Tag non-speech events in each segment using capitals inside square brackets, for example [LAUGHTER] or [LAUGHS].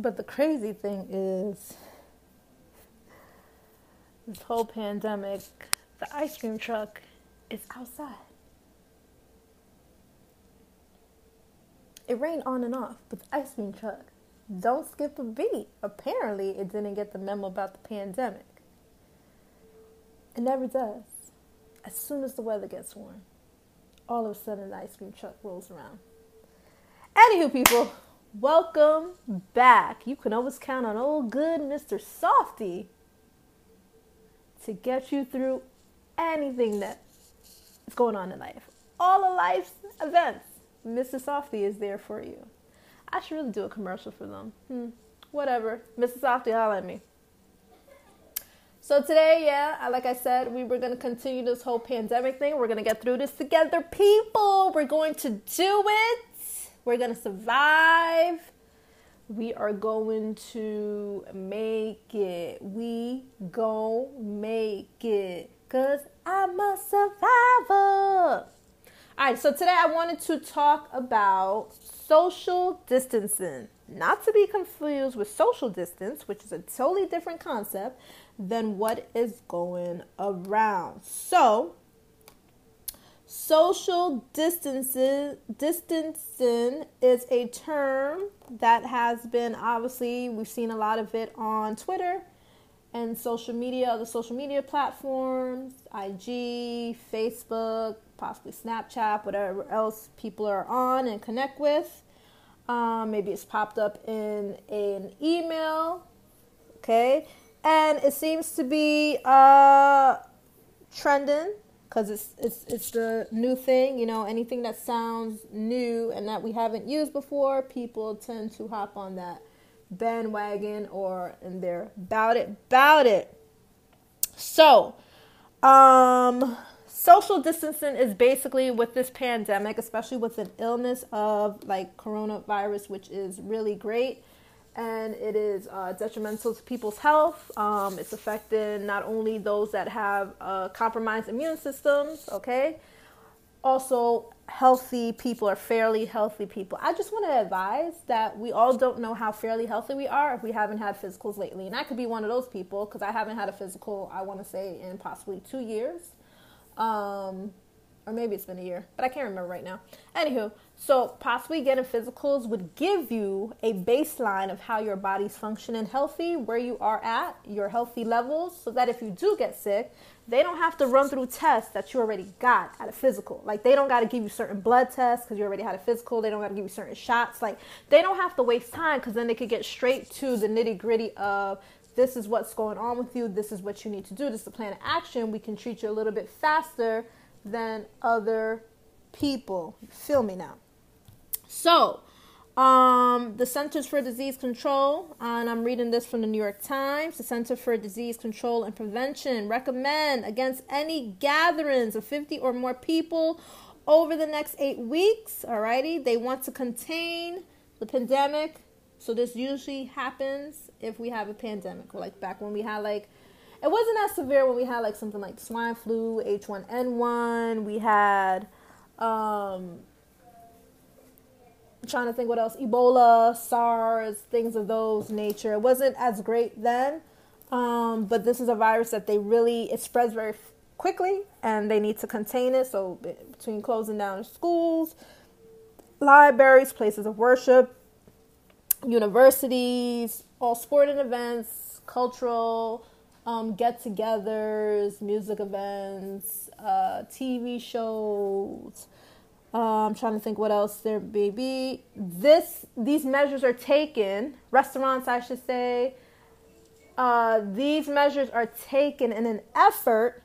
But the crazy thing is, this whole pandemic, the ice cream truck is outside. It rained on and off, but the ice cream truck don't skip a beat. Apparently, it didn't get the memo about the pandemic. It never does. As soon as the weather gets warm, all of a sudden the ice cream truck rolls around. Anywho, people, welcome back. You can always count on old good Mr. Softee to get you through anything that is going on in life. All of life's events. Mr. Softee is there for you. I should really do a commercial for them. Hmm. Whatever. Mr. Softee, holla at me. So today, yeah, like I said, we were going to continue this whole pandemic thing. We're going to get through this together, people. We're going to do it. We're going to survive. We are going to make it. We go make it. Cause I'm a survivor. All right, so today I wanted to talk about social distancing, not to be confused with social distance, which is a totally different concept than what is going around. So, social distancing distancing is a term that has been obviously we've seen a lot of it on Twitter and social media, other social media platforms, IG, Facebook, possibly Snapchat, whatever else people are on and connect with. Um, maybe it's popped up in an email. Okay. And it seems to be uh, trending because it's, it's, it's the new thing. You know, anything that sounds new and that we haven't used before, people tend to hop on that bandwagon or and they're about it, about it. So, um, social distancing is basically with this pandemic, especially with an illness of like coronavirus, which is really great and it is uh, detrimental to people's health. Um, it's affecting not only those that have uh, compromised immune systems, okay, also healthy people are fairly healthy people. I just want to advise that we all don't know how fairly healthy we are if we haven't had physicals lately. And I could be one of those people because I haven't had a physical, I want to say, in possibly two years. Um, or maybe it's been a year, but I can't remember right now. Anywho, so possibly getting physicals would give you a baseline of how your body's functioning healthy, where you are at, your healthy levels, so that if you do get sick, they don't have to run through tests that you already got at a physical. Like they don't got to give you certain blood tests because you already had a physical. They don't got to give you certain shots. Like they don't have to waste time because then they could get straight to the nitty gritty of this is what's going on with you. This is what you need to do. This is the plan of action. We can treat you a little bit faster than other people. feel me now? So, um, the Centers for Disease Control, and I'm reading this from the New York Times. The Center for Disease Control and Prevention recommend against any gatherings of 50 or more people over the next eight weeks. Alrighty, they want to contain the pandemic. So this usually happens if we have a pandemic, like back when we had like it wasn't as severe when we had like something like swine flu, H1N1. We had, um, trying to think what else, Ebola, SARS, things of those nature. It wasn't as great then, um, but this is a virus that they really it spreads very quickly, and they need to contain it. So between closing down schools, libraries, places of worship, universities, all sporting events, cultural um, get togethers, music events, uh, TV shows. Uh, I'm trying to think what else there may be. This, these measures are taken, restaurants, I should say. Uh, these measures are taken in an effort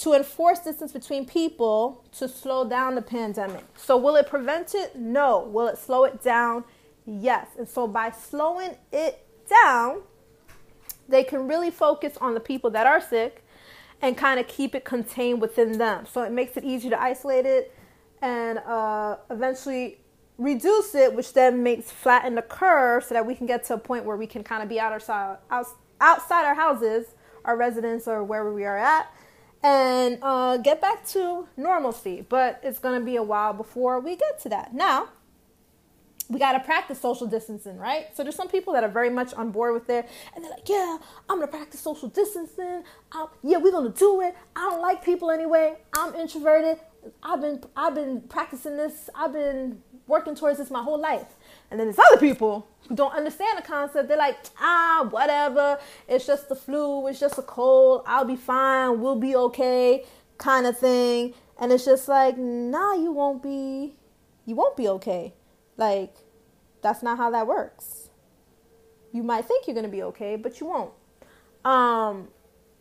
to enforce distance between people to slow down the pandemic. So, will it prevent it? No. Will it slow it down? Yes. And so, by slowing it down, they can really focus on the people that are sick and kind of keep it contained within them. So it makes it easier to isolate it and uh, eventually reduce it, which then makes flatten the curve so that we can get to a point where we can kind of be outside, outside our houses, our residence, or wherever we are at, and uh, get back to normalcy. But it's going to be a while before we get to that. Now, we got to practice social distancing, right? So there's some people that are very much on board with it, and they're like, "Yeah, I'm gonna practice social distancing. I'm, yeah, we're gonna do it. I don't like people anyway. I'm introverted. I've been I've been practicing this. I've been working towards this my whole life." And then there's other people who don't understand the concept. They're like, "Ah, whatever. It's just the flu. It's just a cold. I'll be fine. We'll be okay." Kind of thing. And it's just like, "Nah, you won't be. You won't be okay." Like, that's not how that works. You might think you're going to be okay, but you won't. Um,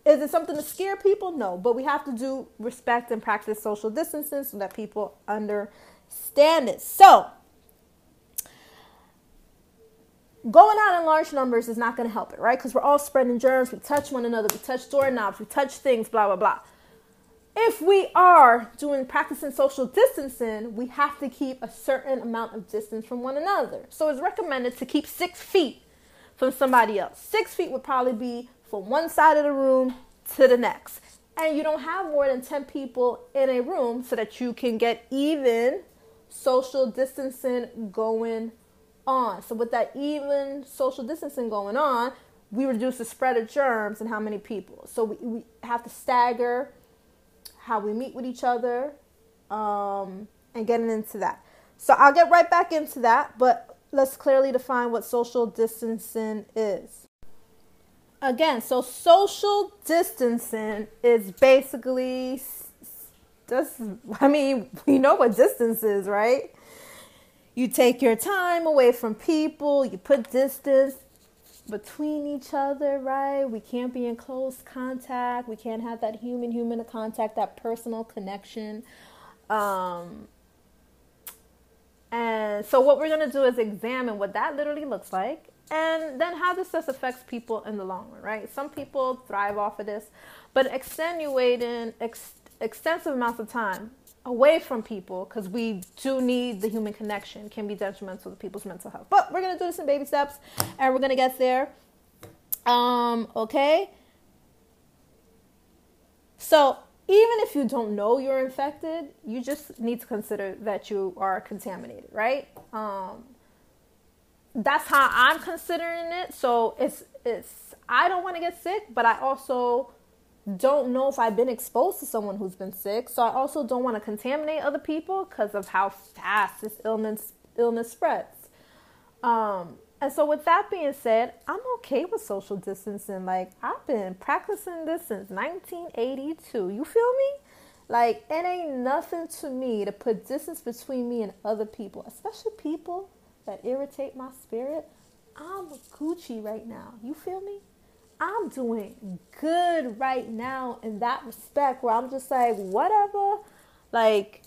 is it something to scare people? No, but we have to do respect and practice social distancing so that people understand it. So, going out in large numbers is not going to help it, right? Because we're all spreading germs. We touch one another. We touch doorknobs. We touch things. Blah blah blah if we are doing practicing social distancing, we have to keep a certain amount of distance from one another. So it's recommended to keep six feet from somebody else. Six feet would probably be from one side of the room to the next. And you don't have more than 10 people in a room so that you can get even social distancing going on. So, with that even social distancing going on, we reduce the spread of germs and how many people. So, we, we have to stagger how we meet with each other, um, and getting into that. So I'll get right back into that, but let's clearly define what social distancing is. Again, so social distancing is basically just, I mean, [LAUGHS] we know what distance is, right? You take your time away from people, you put distance between each other, right? We can't be in close contact. We can't have that human human contact, that personal connection. Um, and so, what we're going to do is examine what that literally looks like and then how this just affects people in the long run, right? Some people thrive off of this, but extenuating ex- extensive amounts of time away from people because we do need the human connection can be detrimental to people's mental health. But we're gonna do this in baby steps, and we're gonna get there. Um, okay. So even if you don't know you're infected, you just need to consider that you are contaminated, right? Um, that's how I'm considering it. So it's it's I don't want to get sick, but I also don't know if I've been exposed to someone who's been sick. So I also don't want to contaminate other people because of how fast this illness illness spreads. Um, and so with that being said, I'm okay with social distancing. Like I've been practicing this since 1982. You feel me? Like it ain't nothing to me to put distance between me and other people, especially people that irritate my spirit. I'm Gucci right now. You feel me? I'm doing good right now in that respect where I'm just like, whatever. Like,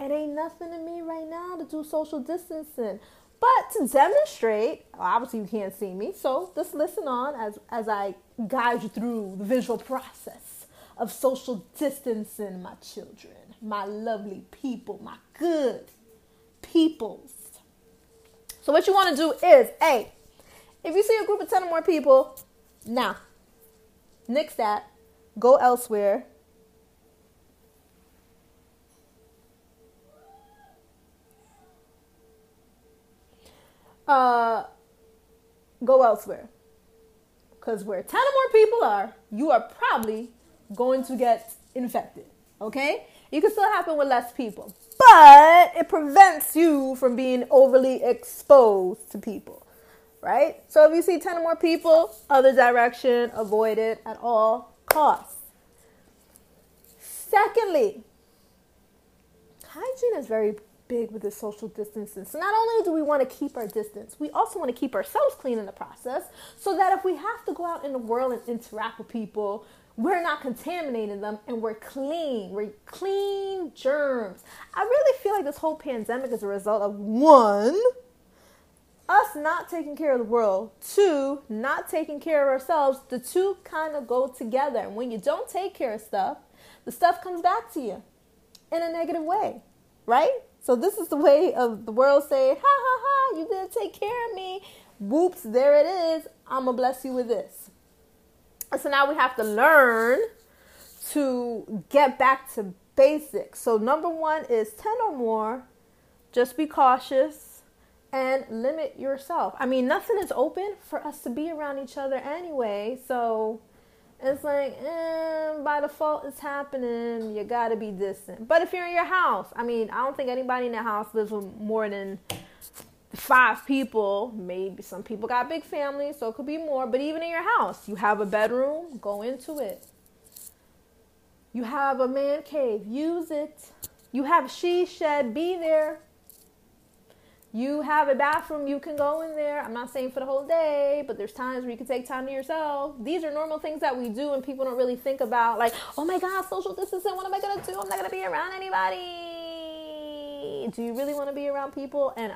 it ain't nothing to me right now to do social distancing. But to demonstrate, obviously you can't see me, so just listen on as, as I guide you through the visual process of social distancing, my children, my lovely people, my good peoples. So what you want to do is, A, if you see a group of 10 or more people, now, nix that, go elsewhere. Uh, go elsewhere. Because where 10 or more people are, you are probably going to get infected. Okay? It can still happen with less people, but it prevents you from being overly exposed to people right? So if you see 10 or more people, other direction, avoid it at all costs. Secondly, hygiene is very big with the social distancing. So not only do we want to keep our distance, we also want to keep ourselves clean in the process so that if we have to go out in the world and interact with people, we're not contaminating them and we're clean. We're clean germs. I really feel like this whole pandemic is a result of one, us not taking care of the world, two, not taking care of ourselves, the two kind of go together. And when you don't take care of stuff, the stuff comes back to you in a negative way, right? So this is the way of the world saying, ha ha ha, you didn't take care of me. Whoops, there it is. I'm gonna bless you with this. So now we have to learn to get back to basics. So number one is 10 or more. Just be cautious and limit yourself. I mean, nothing is open for us to be around each other anyway. So it's like, eh, by default, it's happening. You gotta be distant. But if you're in your house, I mean, I don't think anybody in the house lives with more than five people. Maybe some people got big families, so it could be more. But even in your house, you have a bedroom, go into it. You have a man cave, use it. You have a she shed, be there. You have a bathroom, you can go in there. I'm not saying for the whole day, but there's times where you can take time to yourself. These are normal things that we do and people don't really think about like, oh my God, social distancing, what am I gonna do? I'm not gonna be around anybody. Do you really wanna be around people and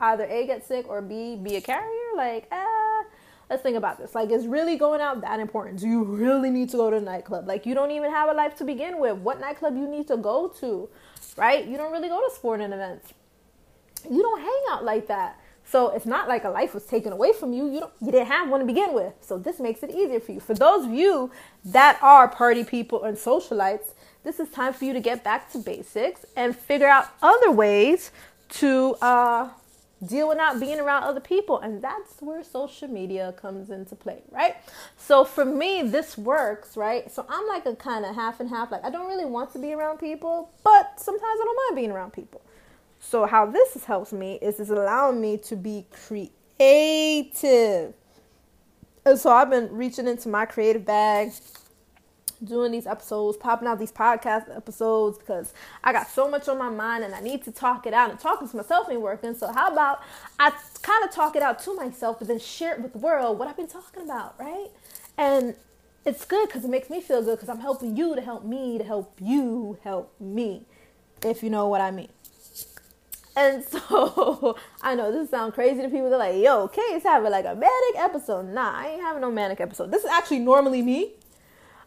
either A, get sick or B, be a carrier? Like, ah, let's think about this. Like, is really going out that important? Do you really need to go to a nightclub? Like, you don't even have a life to begin with. What nightclub you need to go to, right? You don't really go to sporting events you don't hang out like that. So it's not like a life was taken away from you. You don't you didn't have one to begin with. So this makes it easier for you. For those of you that are party people and socialites, this is time for you to get back to basics and figure out other ways to uh, deal with not being around other people. And that's where social media comes into play, right? So for me, this works, right? So I'm like a kind of half and half. Like I don't really want to be around people, but sometimes I don't mind being around people. So how this helps me is it's allowing me to be creative. And so I've been reaching into my creative bag, doing these episodes, popping out these podcast episodes because I got so much on my mind and I need to talk it out. And talking to myself ain't working. So how about I kind of talk it out to myself, but then share it with the world what I've been talking about, right? And it's good because it makes me feel good because I'm helping you to help me to help you help me, if you know what I mean. And [LAUGHS] so I know this sounds crazy to people. They're like, "Yo, Kay's having like a manic episode." Nah, I ain't having no manic episode. This is actually normally me.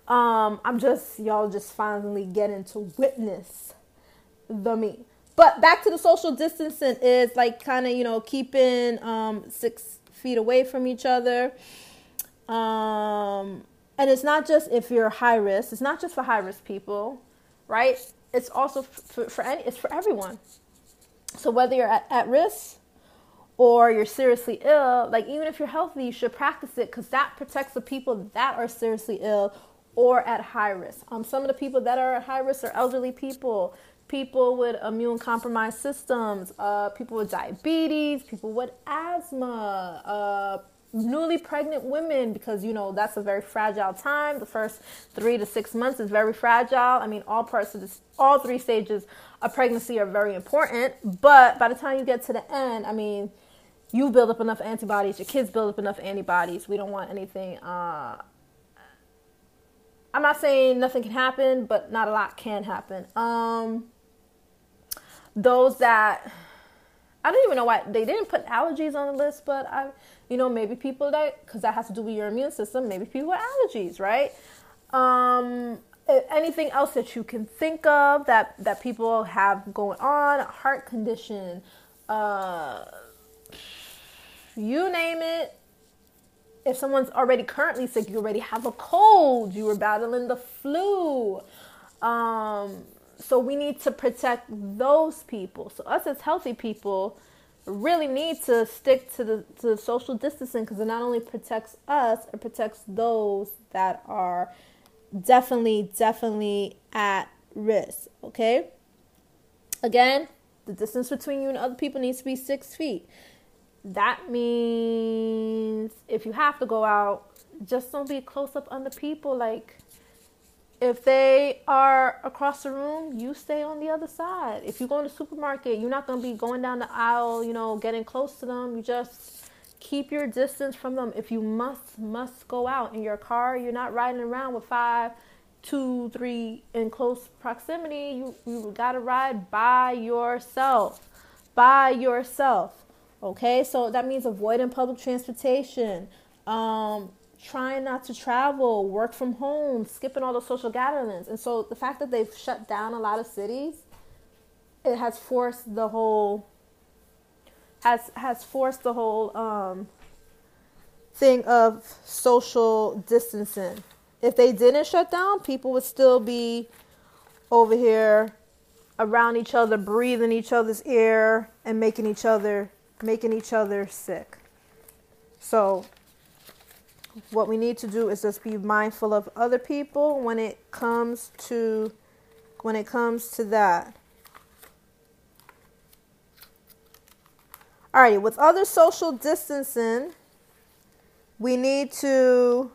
Um, I'm just y'all just finally getting to witness the me. But back to the social distancing is like kind of you know keeping um, six feet away from each other. Um, and it's not just if you're high risk. It's not just for high risk people, right? It's also for, for any. It's for everyone so whether you're at, at risk or you're seriously ill, like even if you're healthy, you should practice it because that protects the people that are seriously ill or at high risk. Um, some of the people that are at high risk are elderly people, people with immune compromised systems, uh, people with diabetes, people with asthma, uh, newly pregnant women because you know that's a very fragile time the first three to six months is very fragile i mean all parts of this all three stages of pregnancy are very important but by the time you get to the end i mean you build up enough antibodies your kids build up enough antibodies we don't want anything uh, i'm not saying nothing can happen but not a lot can happen um, those that I don't even know why they didn't put allergies on the list, but I, you know, maybe people that, because that has to do with your immune system, maybe people with allergies, right? Um, anything else that you can think of that, that people have going on, heart condition, uh, you name it. If someone's already currently sick, you already have a cold, you were battling the flu. Um, so we need to protect those people. So us as healthy people really need to stick to the to the social distancing because it not only protects us, it protects those that are definitely definitely at risk. Okay. Again, the distance between you and other people needs to be six feet. That means if you have to go out, just don't be close up on the people. Like if they are across the room, you stay on the other side. If you go in the supermarket, you're not going to be going down the aisle, you know, getting close to them. You just keep your distance from them. If you must, must go out in your car, you're not riding around with five, two, three in close proximity. You, you got to ride by yourself. By yourself. Okay, so that means avoiding public transportation. Um, trying not to travel, work from home, skipping all the social gatherings. And so the fact that they've shut down a lot of cities, it has forced the whole has has forced the whole um, thing of social distancing. If they didn't shut down, people would still be over here around each other, breathing each other's air and making each other making each other sick. So, what we need to do is just be mindful of other people when it comes to when it comes to that. Alrighty, with other social distancing, we need to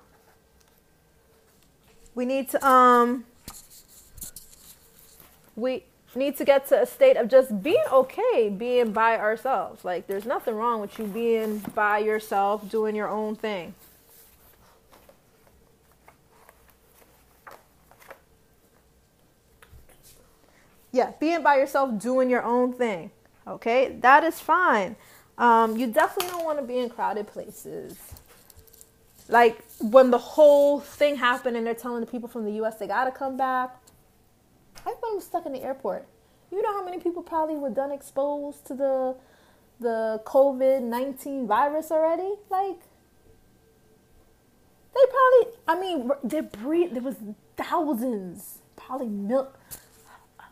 we need to um we need to get to a state of just being okay being by ourselves. Like there's nothing wrong with you being by yourself doing your own thing. Yeah, being by yourself doing your own thing. Okay? That is fine. Um, you definitely don't want to be in crowded places. Like when the whole thing happened and they're telling the people from the US they gotta come back. Everybody was stuck in the airport. You know how many people probably were done exposed to the the COVID nineteen virus already? Like they probably I mean they breathe there was thousands, probably milk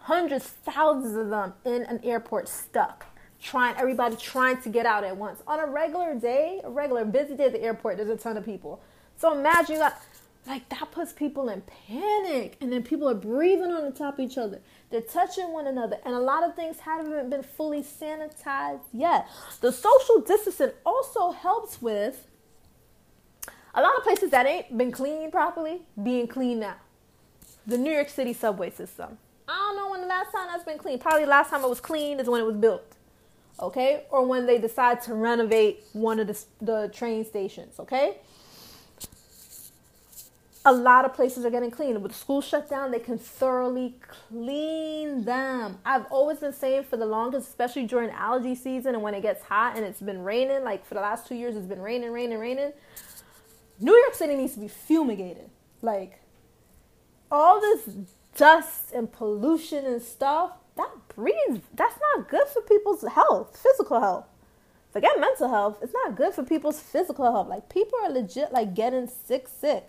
hundreds, thousands of them in an airport stuck trying everybody trying to get out at once. On a regular day a regular busy day at the airport there's a ton of people. So imagine got like that puts people in panic and then people are breathing on the top of each other. They're touching one another and a lot of things haven't been fully sanitized yet. The social distancing also helps with a lot of places that ain't been cleaned properly being cleaned now. The new york city subway system i don't know when the last time that's been cleaned probably the last time it was cleaned is when it was built okay? Or when they decide to renovate one of the, the train stations, okay? A lot of places are getting clean. With school shut down, they can thoroughly clean them. I've always been saying for the longest, especially during allergy season and when it gets hot and it's been raining, like for the last two years, it's been raining, raining, raining. New York City needs to be fumigated. Like, all this dust and pollution and stuff that breeds that's not good for people's health physical health. Forget mental health it's not good for people's physical health. Like people are legit like getting sick sick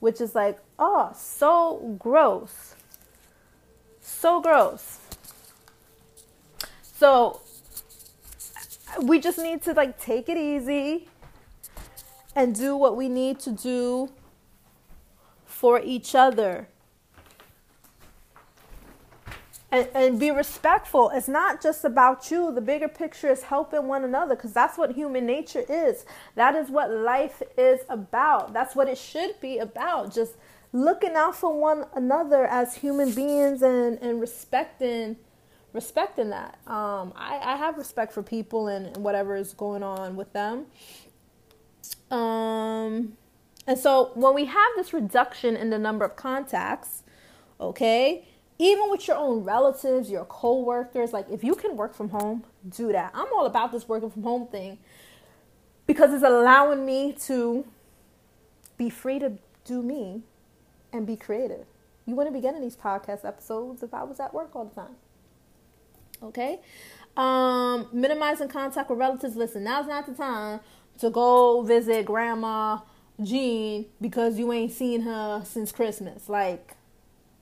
which is like oh so gross. So gross. So we just need to like take it easy and do what we need to do for each other and, and be respectful. It's not just about you. The bigger picture is helping one another because that's what human nature is. That is what life is about. That's what it should be about. Just looking out for one another as human beings and, and respecting respecting that. Um, I, I have respect for people and whatever is going on with them. Um, and so when we have this reduction in the number of contacts, okay, even with your own relatives, your co-workers, like if you can work from home, do that. I'm all about this working from home thing because it's allowing me to be free to do me and be creative. You wouldn't be getting these podcast episodes if I was at work all the time. Okay? Um, minimizing contact with relatives. Listen, now's not the time to go visit grandma Jean because you ain't seen her since Christmas. Like,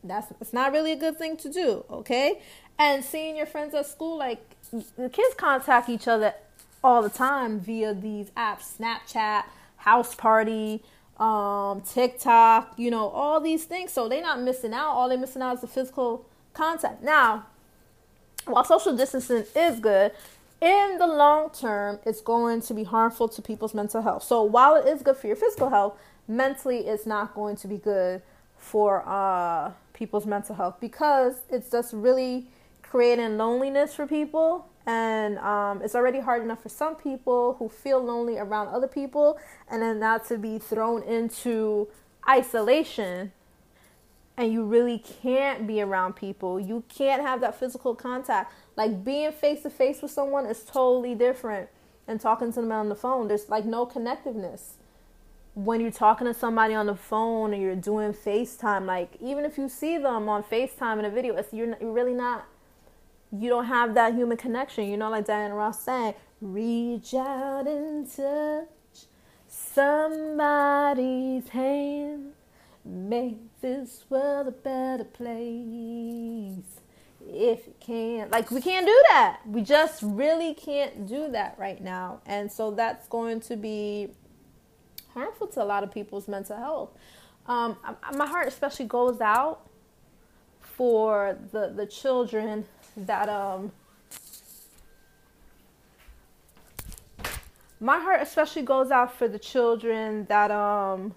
that's it's not really a good thing to do, okay? And seeing your friends at school, like the kids contact each other all the time via these apps, Snapchat, House Party, um, TikTok, you know, all these things. So they're not missing out. All they're missing out is the physical contact. Now, while social distancing is good, in the long term, it's going to be harmful to people's mental health. So while it is good for your physical health, mentally it's not going to be good for uh people's mental health because it's just really creating loneliness for people. And um, it's already hard enough for some people who feel lonely around other people and then not to be thrown into isolation. And you really can't be around people. You can't have that physical contact. Like being face to face with someone is totally different and talking to them on the phone. There's like no connectiveness when you're talking to somebody on the phone and you're doing FaceTime, like even if you see them on FaceTime in a video, it's you're, you're really not you don't have that human connection. You know, like Diana Ross saying, reach out and touch somebody's hand. Make this world a better place. if you can. Like, we can't do that. We just really can't do that right now. And so that's going to be harmful to a lot of people's mental health. Um, my heart especially goes out for the, the children that um, my heart especially goes out for the children that um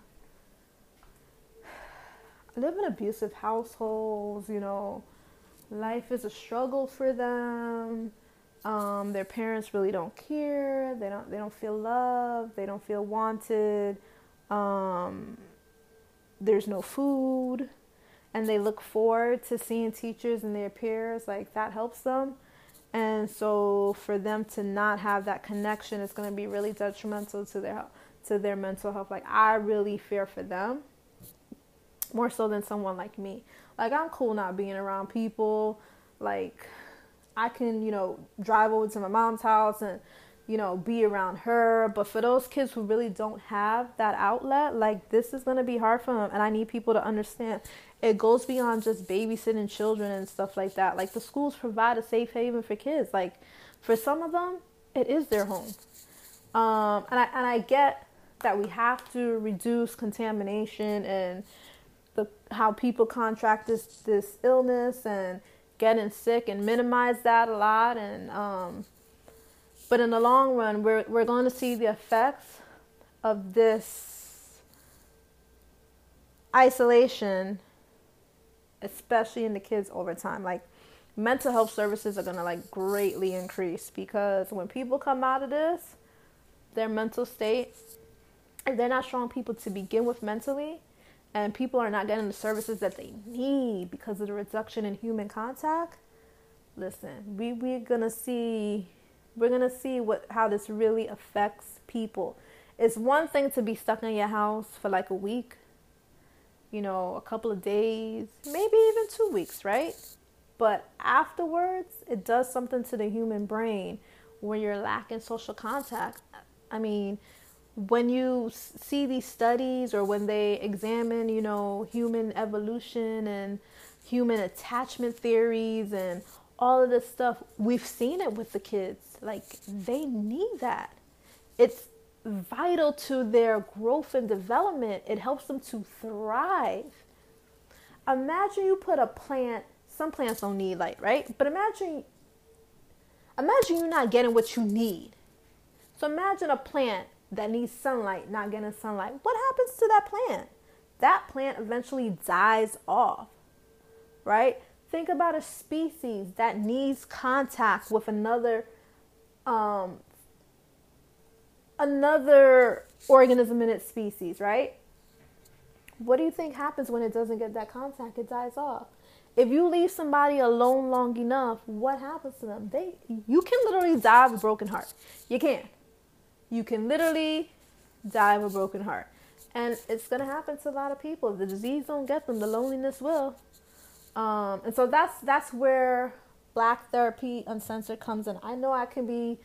live in abusive households, you know, life is a struggle for them. Um, their parents really don't care. They don't they don't feel loved. They don't feel wanted. Um, there's no food and they look forward to seeing teachers and their peers like that helps them and so for them to not have that connection is going to be really detrimental to their to their mental health like i really fear for them more so than someone like me like i'm cool not being around people like i can you know drive over to my mom's house and you know be around her but for those kids who really don't have that outlet like this is to be hard for them and i need people to understand it goes beyond just babysitting children and stuff like that. Like the schools provide a safe haven for kids. Like for some of them, it is their home. Um, and I and I get that we have to reduce contamination and the how people contract this this illness and getting sick and minimize that a lot and um, but in the long run we're we're going to see the effects of this isolation especially in the kids over time. Like mental health services are going to like greatly increase because when people come out of this, their mental state, if they're not strong people to begin with mentally, and people are not getting the services that they need because of the reduction in human contact, listen, we we're gonna see we're gonna see what how this really affects people. It's one thing to be stuck in your house for like a week you know, a couple of days, maybe even two weeks, right? But afterwards, it does something to the human brain when you're lacking social contact. I mean, when you see these studies or when they examine, you know, human evolution and human attachment theories and all of this stuff, we've seen it with the kids. Like, they need that. It's vital to their growth and development. It helps them to thrive. Imagine you put a plant, some plants don't need light, right? But imagine imagine you not getting what you need. So imagine a plant that needs sunlight not getting sunlight. What happens to that plant? That plant eventually dies off. Right? Think about a species that needs contact with another um, another organism in its species, right? What do you think happens when it doesn't get that contact? It dies off. If you leave somebody alone long enough, what happens to them? They you can literally die of a broken heart. You can. You can literally die of a broken heart. And it's gonna happen to a lot of people. If the disease don't get them, the loneliness will. Um, and so that's that's where black therapy uncensored comes in. I know I can be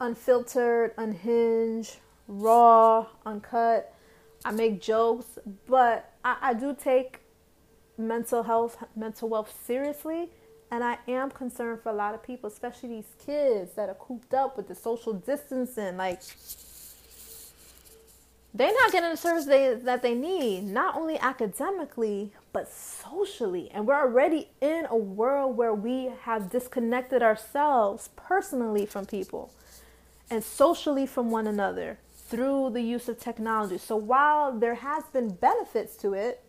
unfiltered, unhinged, raw, uncut. I make jokes, but I, I do take mental health, mental wealth seriously. And I am concerned for a lot of people, especially these kids that are cooped up with the social distancing. Like, they're not getting the service they, that they need, not only academically, but socially. And we're already in a world where we have disconnected ourselves personally from people and socially from one another through the use of technology. So while there has been benefits to it,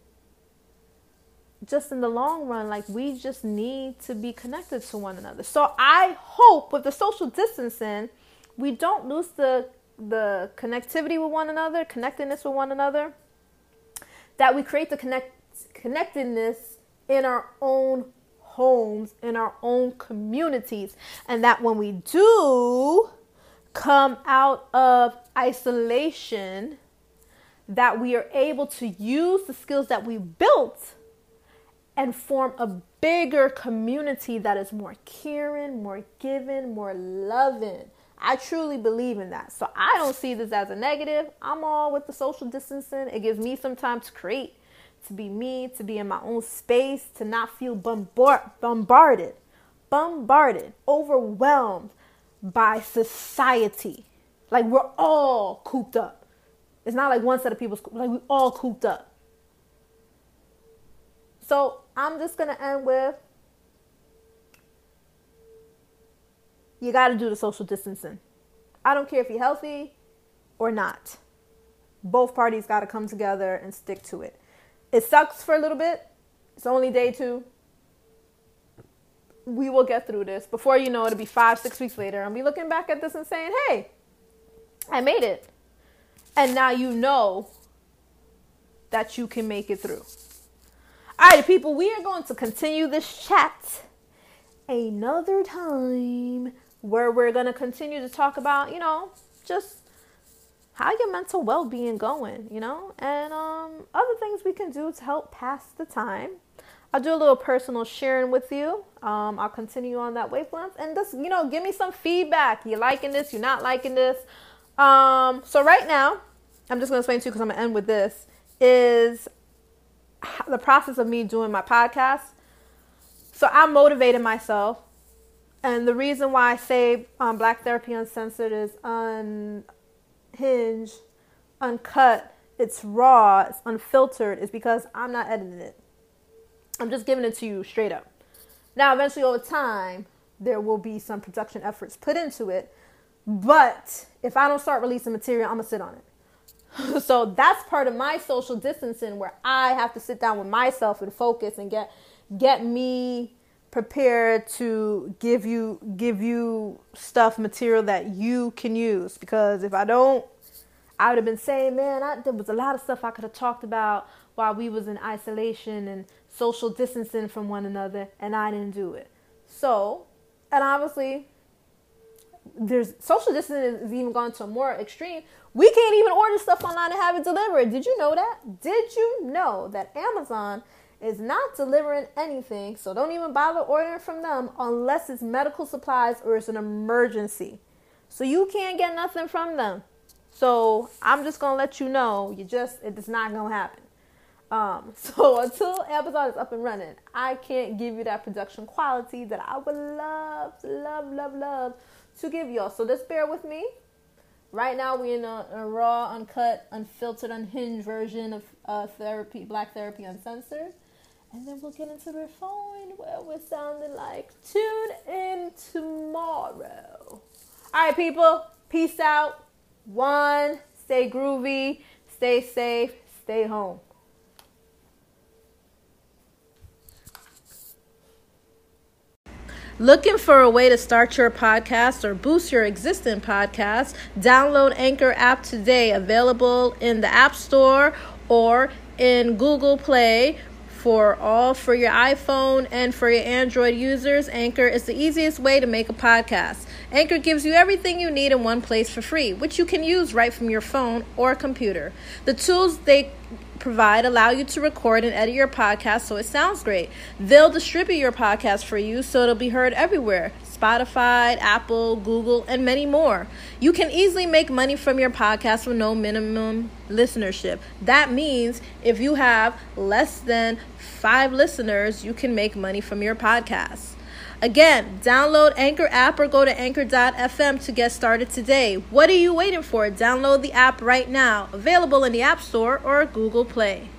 just in the long run, like we just need to be connected to one another. So I hope with the social distancing, we don't lose the the connectivity with one another, connectedness with one another, that we create the connect connectedness in our own homes, in our own communities, and that when we do come out of isolation, that we are able to use the skills that we built and form a bigger community that is more caring, more giving, more loving. I truly believe in that. So I don't see this as a negative. I'm all with the social distancing. It gives me some time to create, to be me, to be in my own space, to not feel bombard- bombarded bombarded, overwhelmed by society. Like we're all cooped up. It's not like one set of people, like we all cooped up. So I'm just gonna end with you gotta do the social distancing. I don't care if you're healthy or not. Both parties gotta come together and stick to it. It sucks for a little bit. It's only day two. We will get through this. Before you know it, it'll be five, six weeks later. I'll be looking back at this and saying, hey, I made it. And now you know that you can make it through. All right, people, we are going to continue this chat another time where we're going to continue to talk about, you know, just how your mental well-being going, you know, and um, other things we can do to help pass the time. I'll do a little personal sharing with you. Um, I'll continue on that wavelength and just, you know, give me some feedback. You liking this? You're not liking this? Um, so right now, I'm just to explain to you because I'm to end with this is the process of me doing my podcast. So I motivated myself. And the reason why I say um, Black Therapy Uncensored is unhinged, uncut, it's raw, it's unfiltered, is because I'm not editing it. I'm just giving it to you straight up. Now, eventually, over time, there will be some production efforts put into it. But if I don't start releasing material, I'm going to sit on it. [LAUGHS] so that's part of my social distancing where I have to sit down with myself and focus and get get me prepared to give you give you stuff material that you can use. Because if I don't I would have been saying man I, there was a lot of stuff I could have talked about while we was in isolation and social distancing from one another and I didn't do it. So and obviously there's social distancing is even gone to a more extreme we can't even order stuff online and have it delivered. Did you know that? Did you know that Amazon is not delivering anything? So don't even bother ordering from them unless it's medical supplies or it's an emergency. So you can't get nothing from them. So I'm just gonna let you know, you just it's not gonna happen. Um, [LAUGHS] so until Amazon is up and running, I can't give you that production quality that I would love, love, love, love to give y'all. So just bear with me. Right now, we're in a, a, raw, uncut, unfiltered, unhinged version of uh, therapy, Black Therapy Uncensored. And then we'll get into the phone where we're sounding like tune in tomorrow. All right, people. Peace out. One, stay groovy, stay safe, stay home. Looking for a way to start your podcast or boost your existing podcast? Download Anchor app today, available in the App Store or in Google Play for all for your iPhone and for your Android users. Anchor is the easiest way to make a podcast. Anchor gives you everything you need in one place for free, which you can use right from your phone or computer. The tools they provide allow you to record and edit your podcast so it sounds great. They'll distribute your podcast for you so it'll be heard everywhere Spotify, Apple, Google, and many more. You can easily make money from your podcast with no minimum listenership. That means if you have less than five listeners, you can make money from your podcast. Again, download Anchor app or go to anchor.fm to get started today. What are you waiting for? Download the app right now. Available in the App Store or Google Play.